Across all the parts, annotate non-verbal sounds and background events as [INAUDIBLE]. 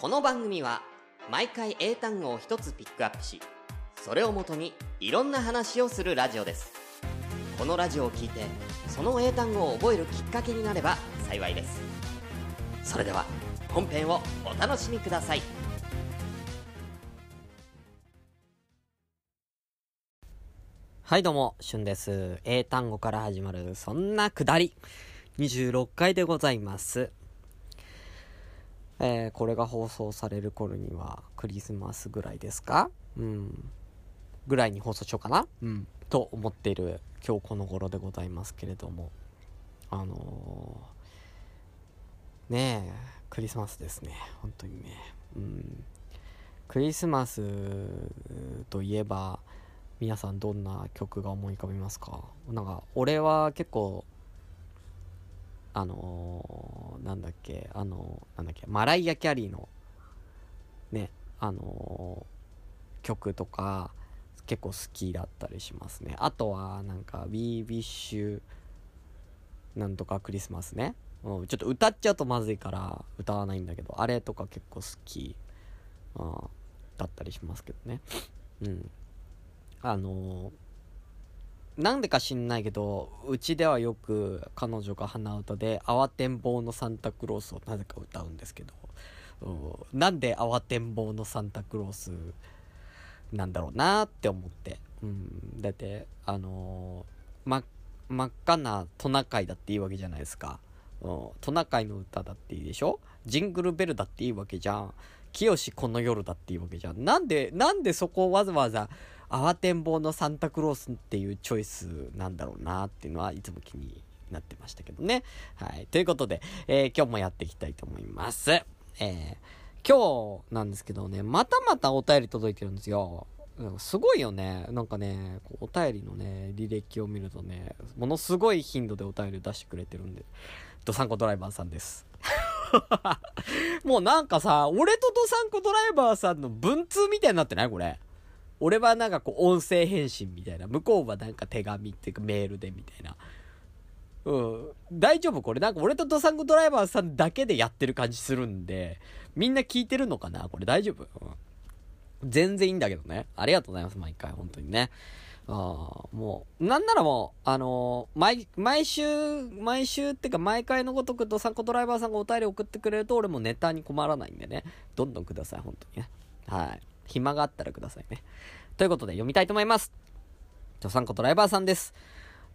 この番組は毎回英単語を一つピックアップしそれをもとにいろんな話をするラジオですこのラジオを聞いてその英単語を覚えるきっかけになれば幸いですそれでは本編をお楽しみくださいはいどうも、しゅんです。英単語から始まる、そんなくだり。26回でございます。えー、これが放送される頃にはクリスマスぐらいですか？うん。ぐらいに放送しようかな？うん。と思っている今日この頃でございますけれども。あのー、ねえ、クリスマスですね。本当にね。うん。クリスマスといえば、皆さんどんな曲が思い浮かびますか？なんか、俺は結構、あのー、なんだっけ、あのー、なんだっけ、マライア・キャリーの、ね、あのー、曲とか、結構好きだったりしますね。あとは、なんか、We Wish なんとかクリスマスね。うん、ちょっと歌っちゃうとまずいから歌わないんだけど、あれとか結構好き、うん、だったりしますけどね。うん。あのなんでか知んないけど、うちではよく彼女が鼻歌で、慌てんぼうのサンタクロースをなぜか歌うんですけど、うん、なんで慌てんぼうのサンタクロースなんだろうなって思って。うん、だって、あのま、真っ赤なトナカイだっていいわけじゃないですか。うん、トナカイの歌だっていいでしょ？ジングルベルだっていいわけじゃん。清この夜だっていいわけじゃん。なんで、なんでそこをわざわざ、慌てんぼうのサンタクロースっていうチョイスなんだろうなっていうのはいつも気になってましたけどね。はい。ということで、えー、今日もやっていきたいと思います。えー、今日なんですけどね、またまたお便り届いてるんですよ。すごいよね。なんかね、お便りのね、履歴を見るとね、ものすごい頻度でお便り出してくれてるんで、ドサンコドライバーさんです。[LAUGHS] もうなんかさ、俺とドサンコドライバーさんの文通みたいになってない？これ。俺はなんかこう音声返信みたいな。向こうはなんか手紙っていうかメールでみたいな。うん。大丈夫これ？なんか俺とドサンコドライバーさんだけでやってる感じするんで、みんな聞いてるのかなこれ？大丈夫、うん、全然いいんだけどね。ありがとうございます、毎回、本当にね。ああ、もう、なんならもう、あのー、毎、毎週、毎週っていうか毎回のごとくドサンコドライバーさんがお便り送ってくれると俺もネタに困らないんでね。どんどんください、本当にね。はい。暇があったらくださいね。ということで読みたいと思います。ドサンコドライバーさんです。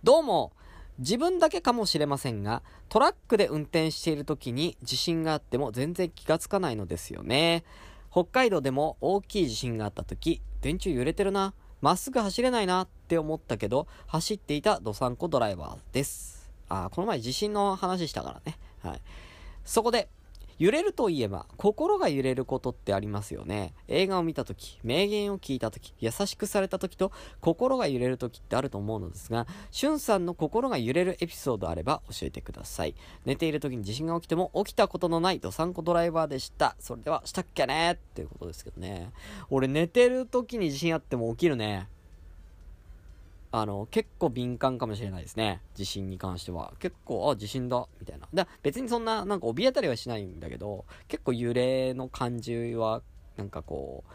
どうも、自分だけかもしれませんが、トラックで運転している時に地震があっても全然気がつかないのですよね。北海道でも大きい地震があった時、電柱揺れてるな。まっすぐ走れないなって思ったけど、走っていたドサンコドライバーです。あ、この前地震の話したからね。はい。そこで、揺れるといえば、心が揺れることってありますよね。映画を見たとき、名言を聞いたとき、優しくされたときと、心が揺れるときってあると思うのですが、しゅんさんの心が揺れるエピソードあれば教えてください。寝ているときに地震が起きても起きたことのないドサンコドライバーでした。それでは、したっけね？っていうことですけどね。俺寝てるときに地震あっても起きるね。あの、結構敏感かもしれないですね。地震に関しては。結構、あ、地震だ、みたいな。で、別にそんな、なんか怯えたりはしないんだけど、結構揺れの感じは、なんかこう、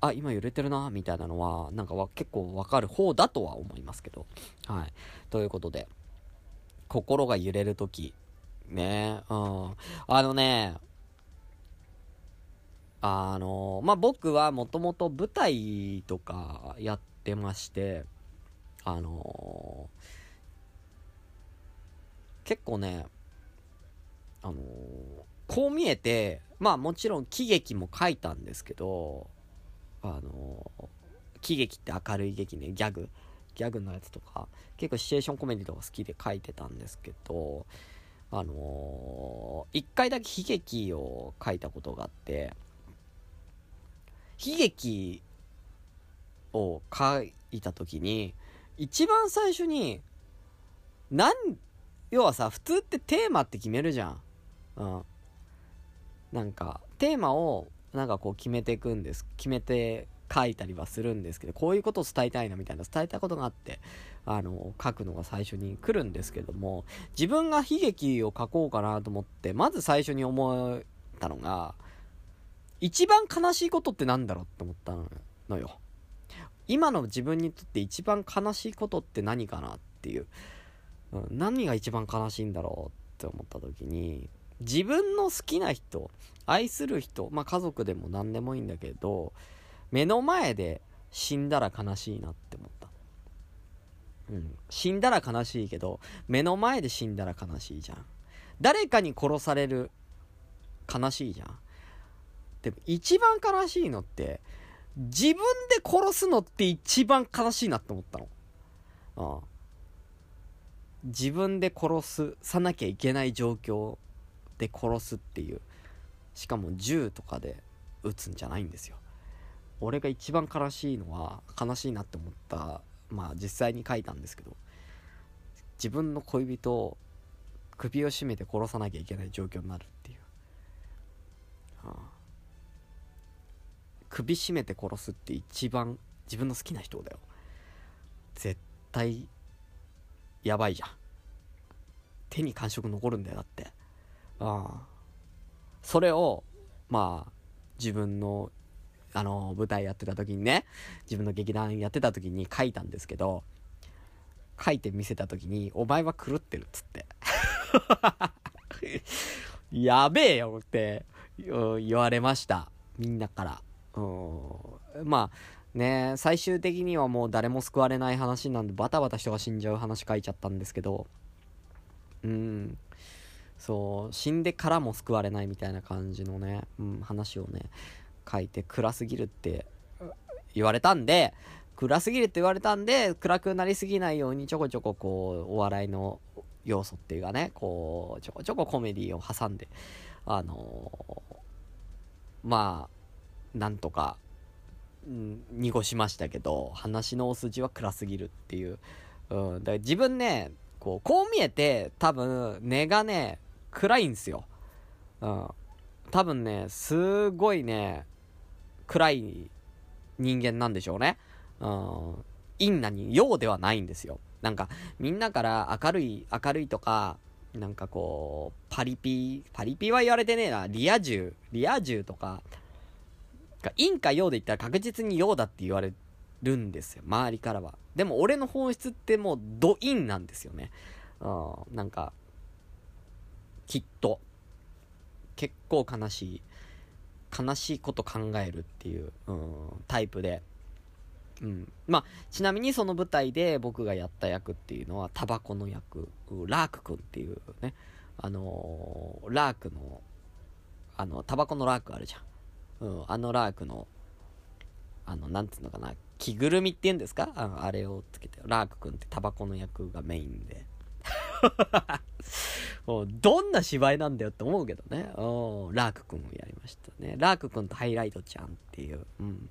あ、今揺れてるな、みたいなのは、なんかは結構わかる方だとは思いますけど。はい。ということで、心が揺れるとき、ねうん。あのね、あの、まあ、僕はもともと舞台とかやってまして、あのー、結構ね、あのー、こう見えて、まあもちろん喜劇も書いたんですけど、あのー、喜劇って明るい劇ね、ギャグ、ギャグのやつとか、結構シチュエーションコメディとか好きで書いてたんですけど、あのー、一回だけ悲劇を書いたことがあって、悲劇を書いた時に、一番最初に、なん、要はさ、普通ってテーマって決めるじゃん。うん。なんか、テーマを、なんかこう決めていくんです。決めて書いたりはするんですけど、こういうことを伝えたいなみたいな、伝えたことがあって、あの、書くのが最初に来るんですけども、自分が悲劇を書こうかなと思って、まず最初に思ったのが、一番悲しいことってなんだろうって思ったのよ。今の自分にとって一番悲しいことって何かなっていう。何が一番悲しいんだろうって思った時に、自分の好きな人、愛する人、まあ家族でも何でもいいんだけど、目の前で死んだら悲しいなって思った。うん。死んだら悲しいけど、目の前で死んだら悲しいじゃん。誰かに殺される、悲しいじゃん。でも一番悲しいのって、自分で殺すのって一番悲しいなって思ったの。ああ自分で殺す、さなきゃいけない状況で殺すっていう。しかも銃とかで撃つんじゃないんですよ。俺が一番悲しいのは、悲しいなって思った、まあ実際に書いたんですけど、自分の恋人を首を絞めて殺さなきゃいけない状況になるっていう。はあ、首絞めて殺すって一番自分の好きな人だよ。絶対、やばいじゃん。手に感触残るんだよ、だって。ああ。それを、まあ、自分の、あの、舞台やってた時にね、自分の劇団やってた時に書いたんですけど、書いて見せた時に、お前は狂ってるっつって。[LAUGHS] やべえよって言われました。みんなから。うん。まあ、ね、最終的にはもう誰も救われない話なんで、バタバタ人が死んじゃう話書いちゃったんですけど、うん。そう、死んでからも救われないみたいな感じのね、うん、話をね、書いて暗すぎるって言われたんで、暗すぎるって言われたんで、暗くなりすぎないようにちょこちょここう、お笑いの要素っていうかね、こう、ちょこちょこコメディを挟んで、あのー、まあ、なんとか、うん、濁しましたけど、話の大筋は暗すぎるっていう。うん、だから自分ね、こう、こう見えて、多分、根がね、暗いんですよ。うん。多分ね、すごいね、暗い人間なんでしょうね。うん。陰なに、陽ではないんですよ。なんか、みんなから明るい、明るいとか、なんかこう、パリピ、パリピは言われてねえな、リア充、リア充とか、陰か陽で言ったら確実に陽だって言われるんですよ、周りからは。でも俺の本質ってもう、ド陰なんですよね。うん、なんか、きっと、結構悲しい、悲しいこと考えるっていう、うん、タイプで、うん。まあ、ちなみにその舞台で僕がやった役っていうのは、タバコの役、ラーク君っていうね、あのー、ラークの、あの、タバコのラークあるじゃん。うん、あのラークの、あの、なんつうのかな、着ぐるみって言うんですか？あのあれをつけて、ラーク君ってタバコの役がメインで。[LAUGHS] もうどんな芝居なんだよって思うけどね。おラーク君をやりましたね。ラーク君とハイライトちゃんっていう、うん。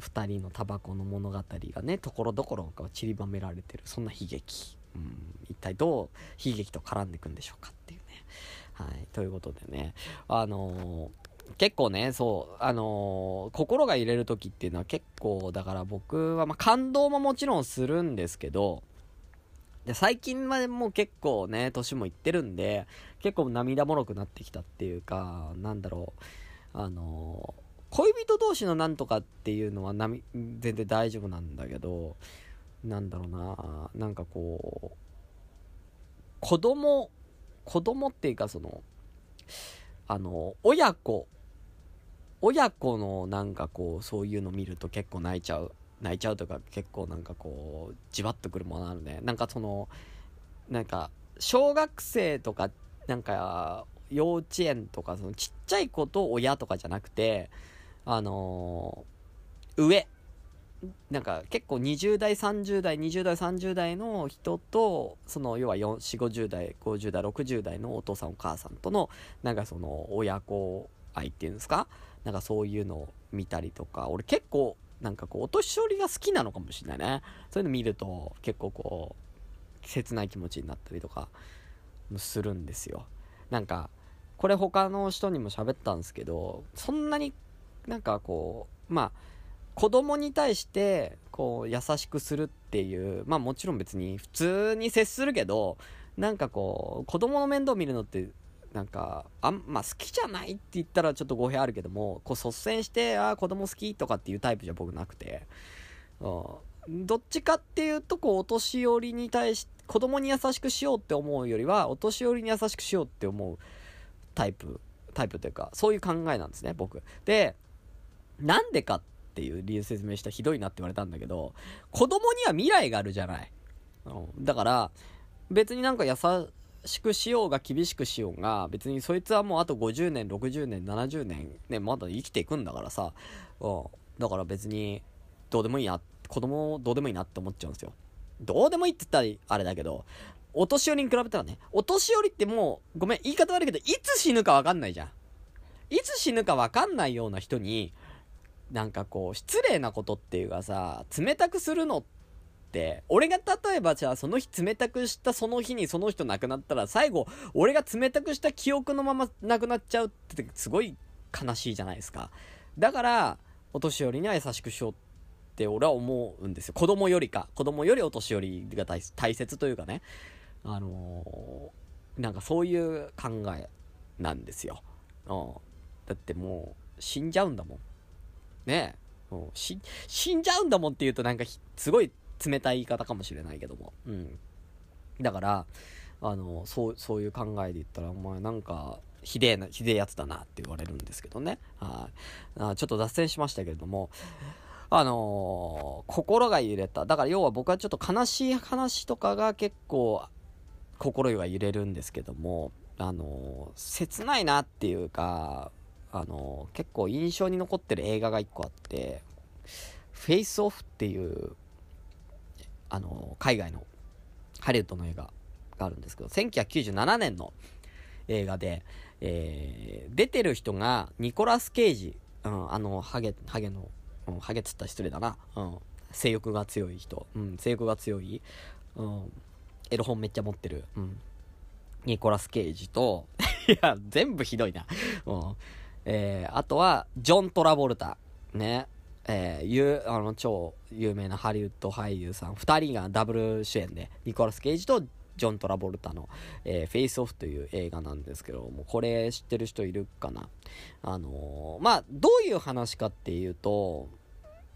二人のタバコの物語がね、ところどころか散りばめられてる、そんな悲劇。うん、一体どう悲劇と絡んでいくんでしょうかっていうね。はい。ということでね、あのー、結構ね、そう、あのー、心が入れる時っていうのは結構、だから僕は、まあ、感動ももちろんするんですけど、で、最近までもう結構ね、年もいってるんで、結構涙もろくなってきたっていうか、なんだろう、あのー恋人同士のなんとかっていうのはなみ全然大丈夫なんだけど、なんだろうな、なんかこう、子供、子供っていうかその、あの、親子、親子のなんかこう、そういうの見ると結構泣いちゃう。泣いちゃうとか結構なんかこう、じわっとくるものあるね。なんかその、なんか、小学生とか、なんか、幼稚園とか、そのちっちゃい子と親とかじゃなくて、あのー、上。なんか結構20代、30代、20代、30代の人と、その要は4、4、50代、50代、60代のお父さんお母さんとの、なんかその親子愛っていうんですか？なんかそういうのを見たりとか、俺結構なんかこうお年寄りが好きなのかもしれないね。そういうの見ると結構こう、切ない気持ちになったりとかするんですよ。なんか、これ他の人にも喋ったんですけど、そんなになんかこう、まあ、子供に対して、こう、優しくするっていう、まあもちろん別に普通に接するけど、なんかこう、子供の面倒見るのって、なんか、あん、まあ、好きじゃないって言ったらちょっと語弊あるけども、こう率先して、ああ、子供好きとかっていうタイプじゃ僕なくて、うん、どっちかっていうと、こう、お年寄りに対し、子供に優しくしようって思うよりは、お年寄りに優しくしようって思うタイプ、タイプというか、そういう考えなんですね、僕。で、なんでかっていう理由説明したらひどいなって言われたんだけど、子供には未来があるじゃない。うん、だから、別になんか優しくしようが厳しくしようが、別にそいつはもうあと50年、60年、70年、ね、まだ生きていくんだからさ、うん。だから別に、どうでもいいな、子供どうでもいいなって思っちゃうんですよ。どうでもいいって言ったらあれだけど、お年寄りに比べたらね、お年寄りってもう、ごめん、言い方悪いけど、いつ死ぬかわかんないじゃん。いつ死ぬかわかんないような人に、なんかこう、失礼なことっていうかさ、冷たくするのって、俺が例えばじゃあその日冷たくしたその日にその人亡くなったら、最後、俺が冷たくした記憶のまま亡くなっちゃうってすごい悲しいじゃないですか。だから、お年寄りには優しくしようって俺は思うんですよ。子供よりか。子供よりお年寄りが大切というかね。あのー、なんかそういう考えなんですよ。うん。だってもう、死んじゃうんだもん。ねえ。死んじゃうんだもんって言うとなんかすごい冷たい言い方かもしれないけども。うん。だから、あの、そう、そういう考えで言ったら、お前なんか、ひでえな、ひでえやつだなって言われるんですけどね。はい、あ。ちょっと脱線しましたけれども、あのー、心が揺れた。だから要は僕はちょっと悲しい話とかが結構、心が揺れるんですけども、あのー、切ないなっていうか、あの、結構印象に残ってる映画が一個あって、フェイスオフっていう、あの、海外のハリウッドの映画があるんですけど、1997年の映画で、えー、出てる人がニコラス・ケイジ、うん、あの、ハゲ、ハゲの、うん、ハゲつった失礼だな、うん、性欲が強い人、うん、性欲が強い、うん、エロ本めっちゃ持ってる、うん、ニコラス・ケイジと、[LAUGHS] いや、全部ひどいな、うん、えー、あとは、ジョン・トラボルタ。ね。えー、ゆ、あの、超有名なハリウッド俳優さん、二人がダブル主演で、ニコラス・ケイジとジョン・トラボルタの、えー、フェイスオフという映画なんですけども、これ知ってる人いるかな？あのー、まあ、どういう話かっていうと、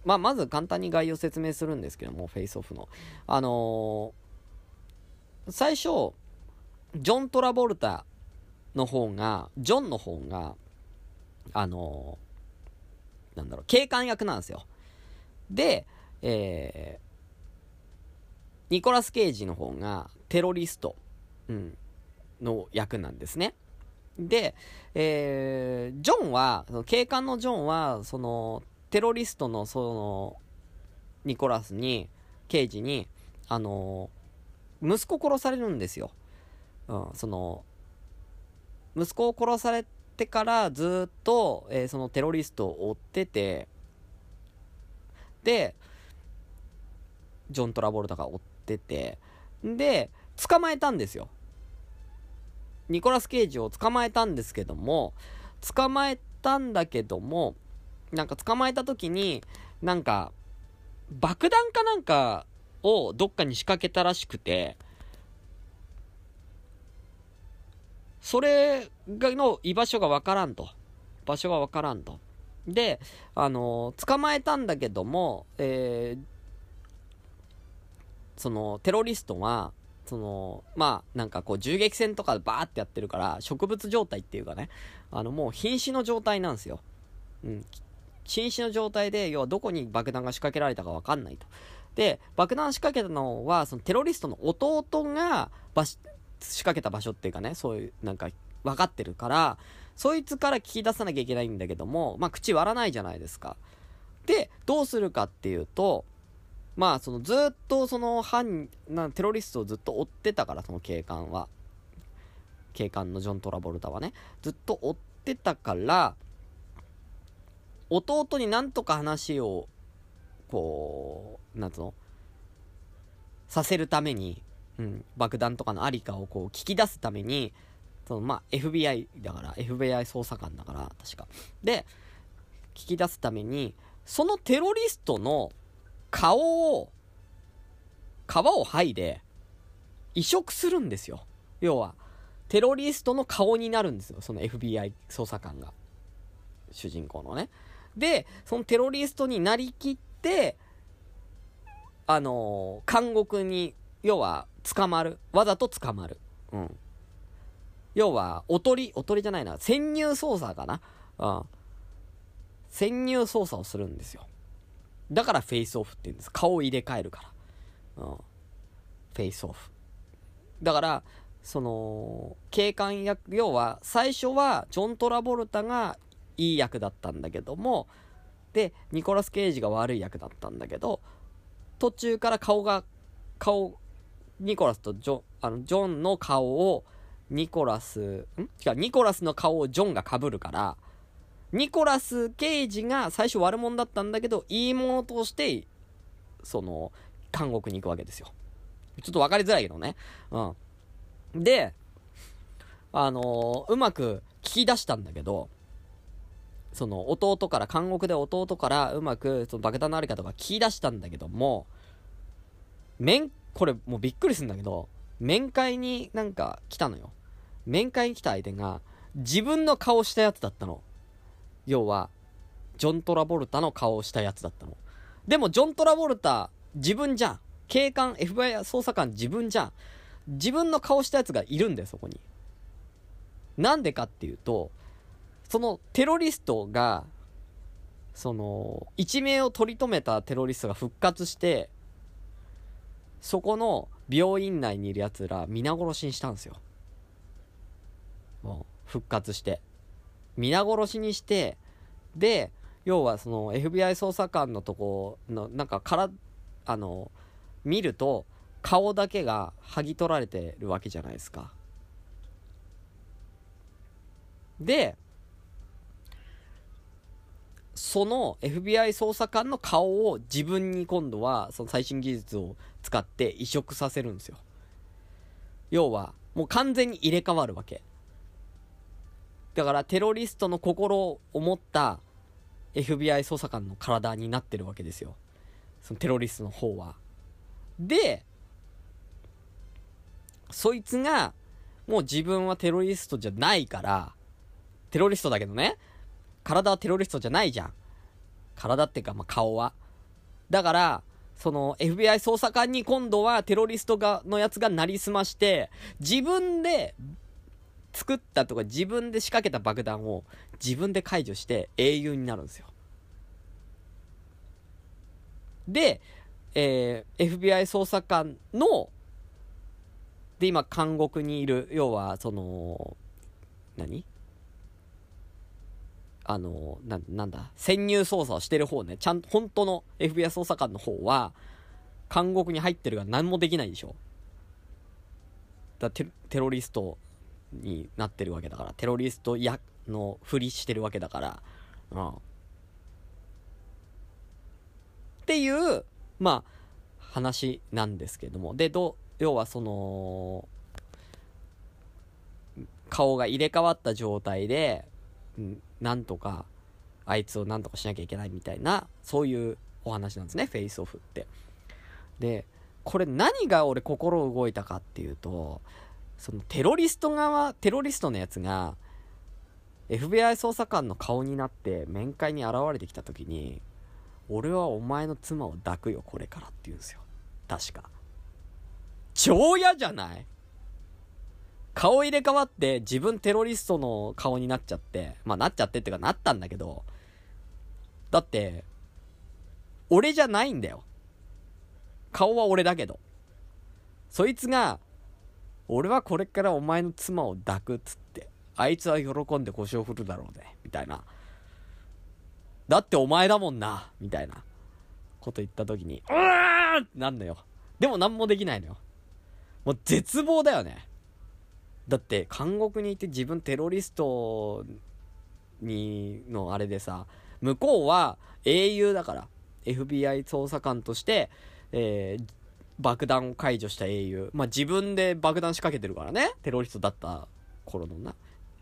まあ、まず簡単に概要説明するんですけども、フェイスオフの。あのー、最初、ジョン・トラボルタの方が、ジョンの方が、あのー、なんだろう、警官役なんですよ。で、えー、ニコラス・ケイジの方がテロリスト、うん、の役なんですね。で、えー、ジョンは、その警官のジョンは、その、テロリストの、その、ニコラスに、刑事に、あのー、息子殺されるんですよ。うん、その、息子を殺されってからずっと、えー、そのテロリストを追ってて、で、ジョン・トラボルタが追ってて、で、捕まえたんですよ。ニコラス・ケイジを捕まえたんですけども、捕まえたんだけども、なんか捕まえた時に、なんか、爆弾かなんかをどっかに仕掛けたらしくて、それがの居場所がわからんと。場所がわからんと。で、あの捕まえたんだけども、えー、その、テロリストは、その、まあ、なんかこう銃撃戦とかバーってやってるから、植物状態っていうかね、あのもう瀕死の状態なんですよ。うん。瀕死の状態で、要はどこに爆弾が仕掛けられたかわかんないと。で、爆弾仕掛けたのは、そのテロリストの弟が、仕掛けた場所っていうかね、そういう、なんか、分かってるから、そいつから聞き出さなきゃいけないんだけども、まあ、口割らないじゃないですか。で、どうするかっていうと、まあ、その、ずっと、その、犯、な、テロリストをずっと追ってたから、その警官は。警官のジョン・トラボルタはね。ずっと追ってたから、弟になんとか話を、こう、なんつうの？させるために、うん、爆弾とかのありかをこう聞き出すために、そのまあ FBI だから、FBI 捜査官だから、確か。で、聞き出すために、そのテロリストの顔を、皮を剥いで、移植するんですよ。要は、テロリストの顔になるんですよ。その FBI 捜査官が。主人公のね。で、そのテロリストになりきって、あのー、監獄に、要は、捕まる。わざと捕まる。うん。要は、おとり、おとりじゃないな、潜入捜査かな。うん。潜入捜査をするんですよ。だからフェイスオフって言うんです。顔を入れ替えるから。うん。フェイスオフ。だから、その、警官役、要は、最初は、ジョン・トラボルタがいい役だったんだけども、で、ニコラス・ケイジが悪い役だったんだけど、途中から顔が、顔、ニコラスとジョ、あの、ジョンの顔を、ニコラス、ん？違う、ニコラスの顔をジョンが被るから、ニコラス・ケイジが最初悪者だったんだけど、いいものとして、その、監獄に行くわけですよ。ちょっとわかりづらいけどね。うん。で、あのー、うまく聞き出したんだけど、その弟から、監獄で弟からうまくその爆弾のあり方が聞き出したんだけども、面、これもうびっくりするんだけど、面会になんか来たのよ。面会に来た相手が自分の顔したやつだったの。要は、ジョン・トラボルタの顔をしたやつだったの。でも、ジョン・トラボルタ、自分じゃん。警官、FBI 捜査官自分じゃん。自分の顔したやつがいるんだよ、そこに。なんでかっていうと、そのテロリストが、その、一命を取り留めたテロリストが復活して、そこの病院内にいる奴ら皆殺しにしたんですよ。もう、復活して。皆殺しにして、で、要はその FBI 捜査官のとこの、なんかから、あの、見ると、顔だけが剥ぎ取られてるわけじゃないですか。で、その FBI 捜査官の顔を自分に今度はその最新技術を使って移植させるんですよ。要は、もう完全に入れ替わるわけ。だからテロリストの心を持った FBI 捜査官の体になってるわけですよ。そのテロリストの方は。で、そいつが、もう自分はテロリストじゃないから、テロリストだけどね、体はテロリストじゃないじゃん。体っていうか、まあ、顔は。だから、その FBI 捜査官に今度はテロリストが、のやつがなりすまして、自分で作ったとか自分で仕掛けた爆弾を自分で解除して英雄になるんですよ。で、えー、FBI 捜査官の、で、今、監獄にいる、要は、その、何？あの、な、なんだ、潜入捜査をしてる方ね、ちゃん、本当の FBI 捜査官の方は、監獄に入ってるが何もできないでしょ。だテテロリストになってるわけだから、テロリストや、のふりしてるわけだから、うん。っていう、まあ、話なんですけども。で、ど、要はその、顔が入れ替わった状態で、なんとか、あいつをなんとかしなきゃいけないみたいな、そういうお話なんですね、フェイスオフって。で、これ何が俺心動いたかっていうと、そのテロリスト側、テロリストのやつが、FBI 捜査官の顔になって面会に現れてきた時に、俺はお前の妻を抱くよ、これからって言うんですよ。確か。超嫌じゃない？顔入れ替わって自分テロリストの顔になっちゃって、まあなっちゃってってかなったんだけど、だって、俺じゃないんだよ。顔は俺だけど。そいつが、俺はこれからお前の妻を抱くっつって、あいつは喜んで腰を振るだろうね、みたいな。だってお前だもんな、みたいなこと言った時に、うーってなんのよ。でも何もできないのよ。もう絶望だよね。だって、監獄にいて自分テロリストに、のあれでさ、向こうは英雄だから、FBI 捜査官として、えー、爆弾を解除した英雄。まあ、自分で爆弾仕掛けてるからね。テロリストだった頃のな。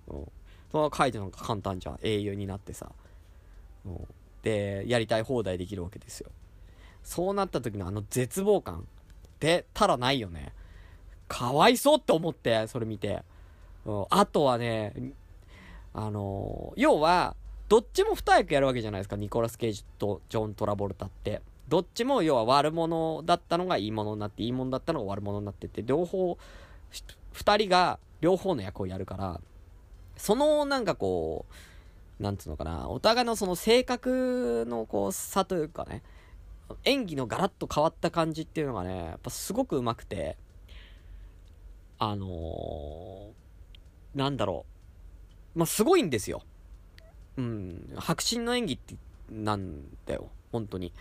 うん。その解除なんか簡単じゃん。英雄になってさ。うん。で、やりたい放題できるわけですよ。そうなった時のあの絶望感ってたらないよね。かわいそうって思って、それ見て。うん、あとはね、あのー、要は、どっちも二役やるわけじゃないですか、ニコラス・ケイジとジョン・トラボルタって。どっちも要は悪者だったのがいいものになって、いいものだったのが悪者になってって、両方、二人が両方の役をやるから、そのなんかこう、なんつうのかな、お互いのその性格のこう差というかね、演技のガラッと変わった感じっていうのがね、やっぱすごく上手くて、あのー、なんだろう。まあ、すごいんですよ。うん、迫真の演技ってなんだよ。本当に。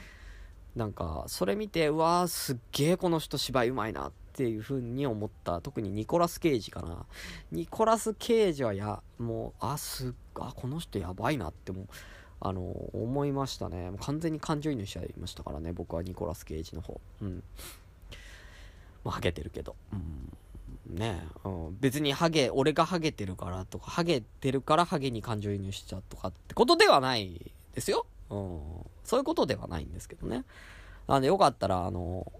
なんか、それ見て、うわー、すっげえこの人芝居うまいなっていう風に思った。特にニコラス・ケイジかな。ニコラス・ケイジはや、もう、あ、すっ、あ、この人やばいなっても、あの、思いましたね。もう完全に感情移入しちゃいましたからね、僕はニコラス・ケイジの方。うん。まあ、ハゲてるけど。うん。ねうん、別にハゲ、俺がハゲてるからとか、ハゲてるからハゲに感情移入しちゃうとかってことではないですよ。うん。そういうことではないんですけどね。なんでよかったら、あの、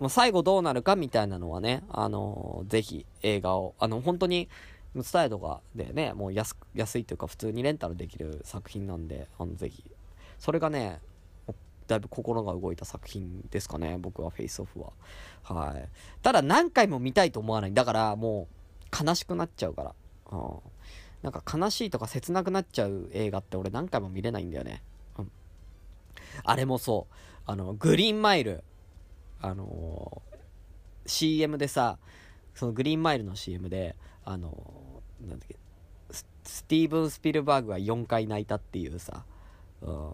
ま、最後どうなるかみたいなのはね、あの、ぜひ映画を、あの、本当に、ムツタイとかでね、もう安、安いというか普通にレンタルできる作品なんで、あの、ぜひ。それがね、だいぶ心が動いた作品ですかね、僕はフェイスオフは。はい。ただ何回も見たいと思わない。だからもう悲しくなっちゃうから。うん。なんか悲しいとか切なくなっちゃう映画って俺何回も見れないんだよね。うん。あれもそう。あの、グリーンマイル。あのー、CM でさ、そのグリーンマイルの CM で、あのー、なんだっけ、スティーブン・スピルバーグが4回泣いたっていうさ、うん。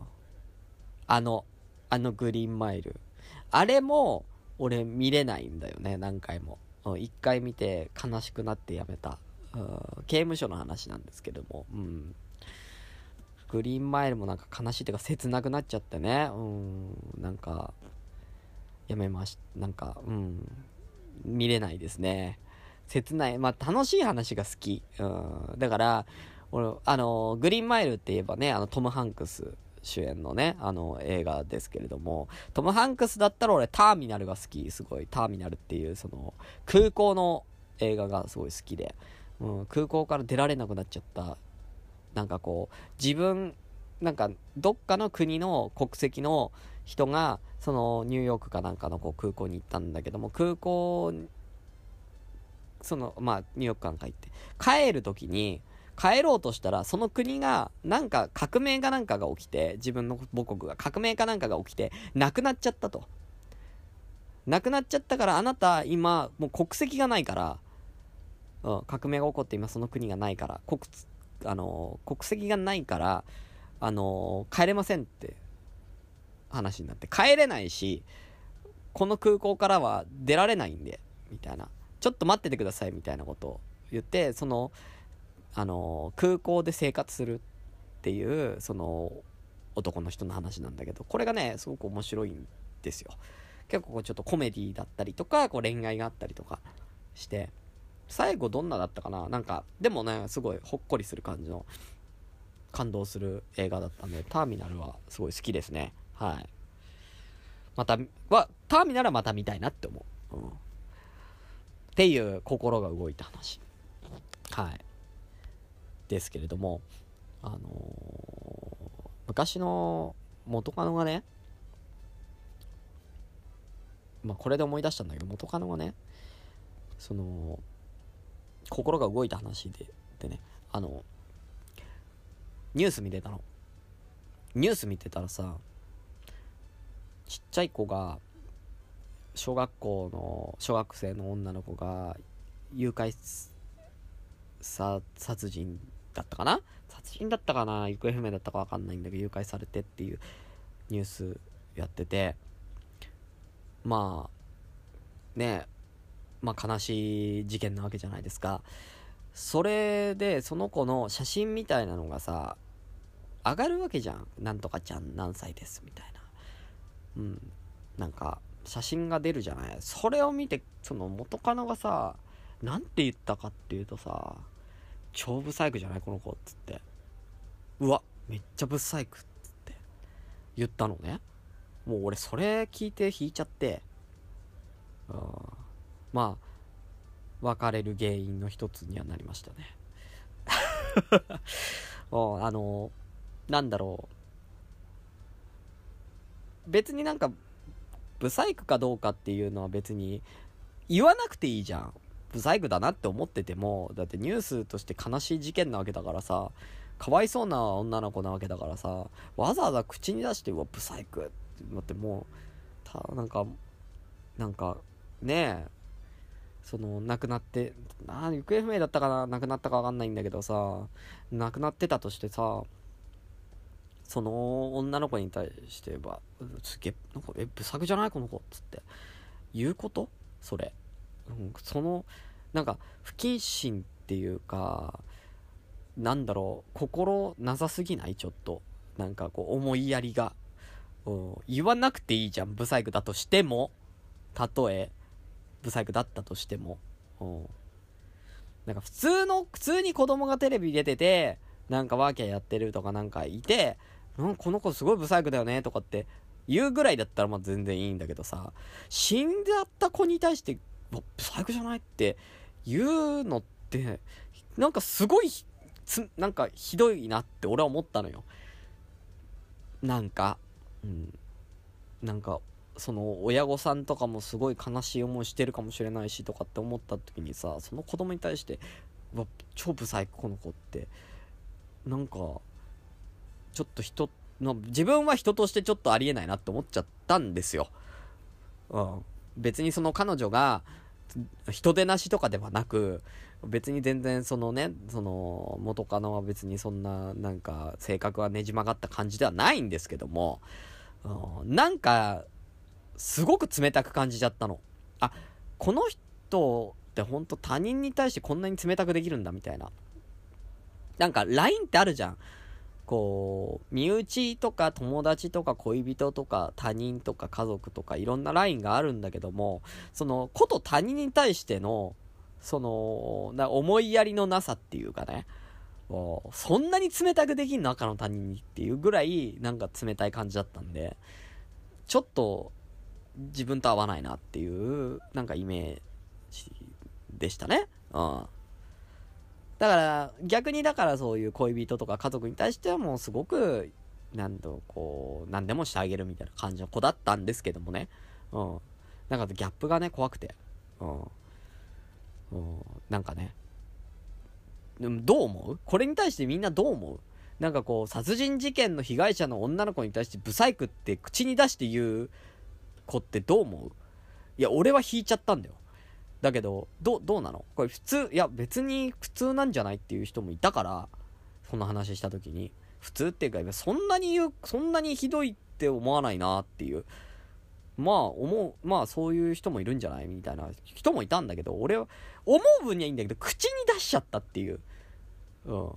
あの、あのグリーンマイル。あれも、俺見れないんだよね、何回も。一回見て悲しくなってやめた。刑務所の話なんですけども、うん。グリーンマイルもなんか悲しいというか切なくなっちゃってね、うん、なんか、やめまし、なんか、うん、見れないですね。切ない、まあ楽しい話が好き。うん、だから、俺、あの、グリーンマイルって言えばね、あの、トム・ハンクス主演のね、あの、映画ですけれども、トム・ハンクスだったら俺、ターミナルが好き、すごい。ターミナルっていう、その、空港の映画がすごい好きで、うん、空港から出られなくなっちゃった。なんかこう、自分、なんか、どっかの国の国籍の人が、その、ニューヨークかなんかのこう空港に行ったんだけども、空港、その、まあ、ニューヨークかなんか行って、帰るときに、帰ろうとしたら、その国が、なんか革命かなんかが起きて、自分の母国が革命かなんかが起きて、亡くなっちゃったと。亡くなっちゃったから、あなた今、もう国籍がないから、うん、革命が起こって今その国がないから、国、あの、国籍がないから、あの、帰れませんって話になって、帰れないし、この空港からは出られないんで、みたいな。ちょっと待っててください、みたいなことを言って、その、あの、空港で生活するっていう、その、男の人の話なんだけど、これがね、すごく面白いんですよ。結構ちょっとコメディだったりとか、こう恋愛があったりとかして、最後どんなだったかな？なんか、でもね、すごいほっこりする感じの、感動する映画だったんで、ターミナルはすごい好きですね。はい。また、は、ターミナルはまた見たいなって思う。うん。っていう心が動いた話。はい。ですけれども、あのー、昔の元カノがね、まあ、これで思い出したんだけど、元カノがね、その、心が動いた話で、でね、あの、ニュース見てたの。ニュース見てたらさ、ちっちゃい子が、小学校の、小学生の女の子が、誘拐、殺人だったかな？殺人だったかな？行方不明だったかわかんないんだけど、誘拐されてっていうニュースやってて、まあ、ねまあ悲しい事件なわけじゃないですか。それで、その子の写真みたいなのがさ、上がるわけじゃん。なんとかちゃん何歳です、みたいな。うん。なんか、写真が出るじゃない？それを見て、その元カノがさ、なんて言ったかっていうとさ、超ブサイクじゃない？この子っつって。うわ、めっちゃブサイクっつって言ったのね。もう俺それ聞いて引いちゃって、うん、まあ、別れる原因の一つにはなりましたね。[LAUGHS] もう、あの、なんだろう。別になんか、ブサイクかどうかっていうのは別に言わなくていいじゃん。ブサイクだなって思ってても、だってニュースとして悲しい事件なわけだからさ、かわいそうな女の子なわけだからさ、わざわざ口に出して、うわ、ブサイクってなってもう、た、なんか、なんか、ねえ、その、亡くなって、な行方不明だったかな亡くなったかわかんないんだけどさ、亡くなってたとしてさ、その女の子に対しては、すげえ、なんか、え、ブサクじゃない？この子っつって。言うこと？それ。その、なんか、不謹慎っていうか、なんだろう、心なさすぎない？ちょっと。なんかこう、思いやりが。うん、言わなくていいじゃん、ブサイクだとしても。たとえ、ブサイクだったとしても。うん。なんか普通の、普通に子供がテレビ出てて、なんかワーキャーやってるとかなんかいて、うん、この子すごいブサイクだよねとかって言うぐらいだったらまあ全然いいんだけどさ、死んじゃった子に対して、ブサイクじゃないって言うのって、なんかすごい、つ、なんかひどいなって俺は思ったのよ。なんか、うん。なんか、その親御さんとかもすごい悲しい思いしてるかもしれないしとかって思った時にさその子供に対して「わ超ブサイクこの子」ってなんかちょっと人の自分は人としてちょっとありえないなって思っちゃったんですよ。うん、別にその彼女が人出なしとかではなく別に全然そのねその元カノは別にそんななんか性格はねじ曲がった感じではないんですけども、うん、なんかすごく冷たく感じちゃったの。あ、この人ってほんと他人に対してこんなに冷たくできるんだみたいな。なんか LINE ってあるじゃん。こう、身内とか友達とか恋人とか他人とか家族とかいろんな LINE があるんだけども、その、こと他人に対しての、その、な思いやりのなさっていうかね、そんなに冷たくできんの赤の他人にっていうぐらい、なんか冷たい感じだったんで、ちょっと、自分と合わないなっていう、なんかイメージでしたね。うん。だから、逆にだからそういう恋人とか家族に対してはもうすごく、なんと、こう、何でもしてあげるみたいな感じの子だったんですけどもね。うん。なんかギャップがね、怖くて。うん。うん、なんかね。でもどう思う？これに対してみんなどう思う？なんかこう、殺人事件の被害者の女の子に対してブサイクって口に出して言う子ってどう思う？いや、俺は引いちゃったんだよ。だけど、ど、どうなの？これ普通、いや別に普通なんじゃないっていう人もいたから、そんな話した時に。普通っていうか、そんなに言う、そんなにひどいって思わないなっていう。まあ、思う、まあそういう人もいるんじゃない？みたいな人もいたんだけど、俺は、思う分にはいいんだけど、口に出しちゃったっていう。うん。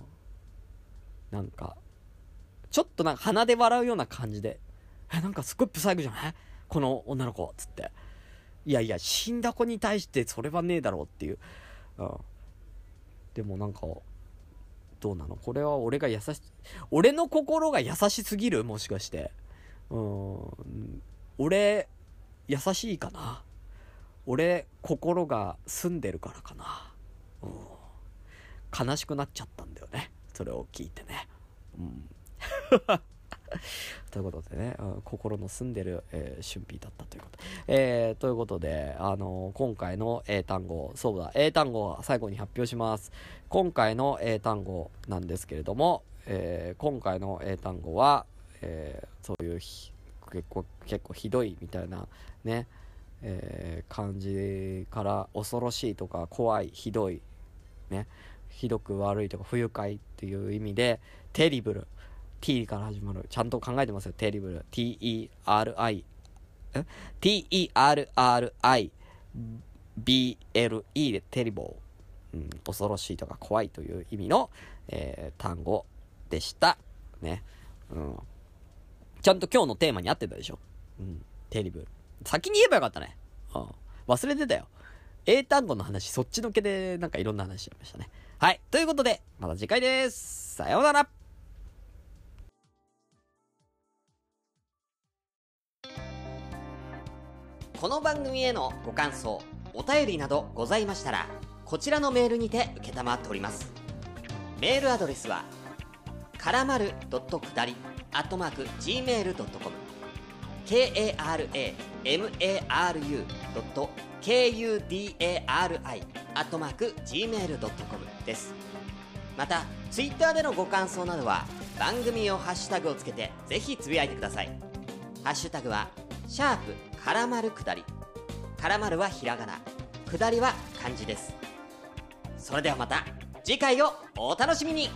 なんか、ちょっとなんか鼻で笑うような感じで、え、なんかすっごいブサイクじゃない？この女の子、つって。いやいや、死んだ子に対してそれはねえだろうっていう。うん。でもなんか、どうなの？これは俺が優し、俺の心が優しすぎる？もしかして。うん。俺、優しいかな？俺、心が澄んでるからかな？うん。悲しくなっちゃったんだよね。それを聞いてね。うん。[LAUGHS] [LAUGHS] ということでね、うん、心の澄んでる、えー、春辟だったということ。えー、ということで、あのー、今回の英単語、そうだ、英単語は最後に発表します。今回の英単語なんですけれども、えー、今回の英単語は、えー、そういう結構、結構ひどいみたいなね、えー、感じから恐ろしいとか怖い、ひどい、ね、ひどく悪いとか不愉快っていう意味で、テリブル。T から始まる。ちゃんと考えてますよ。テリブル。T-E-R-I。え ?T-E-R-R-I-B-L-E でテリボー。うん、恐ろしいとか怖いという意味の、えー、単語でした。ね。うん。ちゃんと今日のテーマに合ってたでしょ？うん。テリブル。先に言えばよかったね。うん。忘れてたよ。英単語の話、そっちのけでなんかいろんな話しちゃいましたね。はい。ということで、また次回です。さようなら。この番組へのご感想、お便りなどございましたら、こちらのメールにて承っております。メールアドレスはからまるくだりアットマーク Gmail.com karamaru.kudari アットマーク Gmail.com です。またツイッターでのご感想などは番組をハッシュタグをつけてぜひつぶやいてください。ハッシュタグはシャープからまるくだり。からまるはひらがな。くだりは漢字です。それではまた次回をお楽しみに。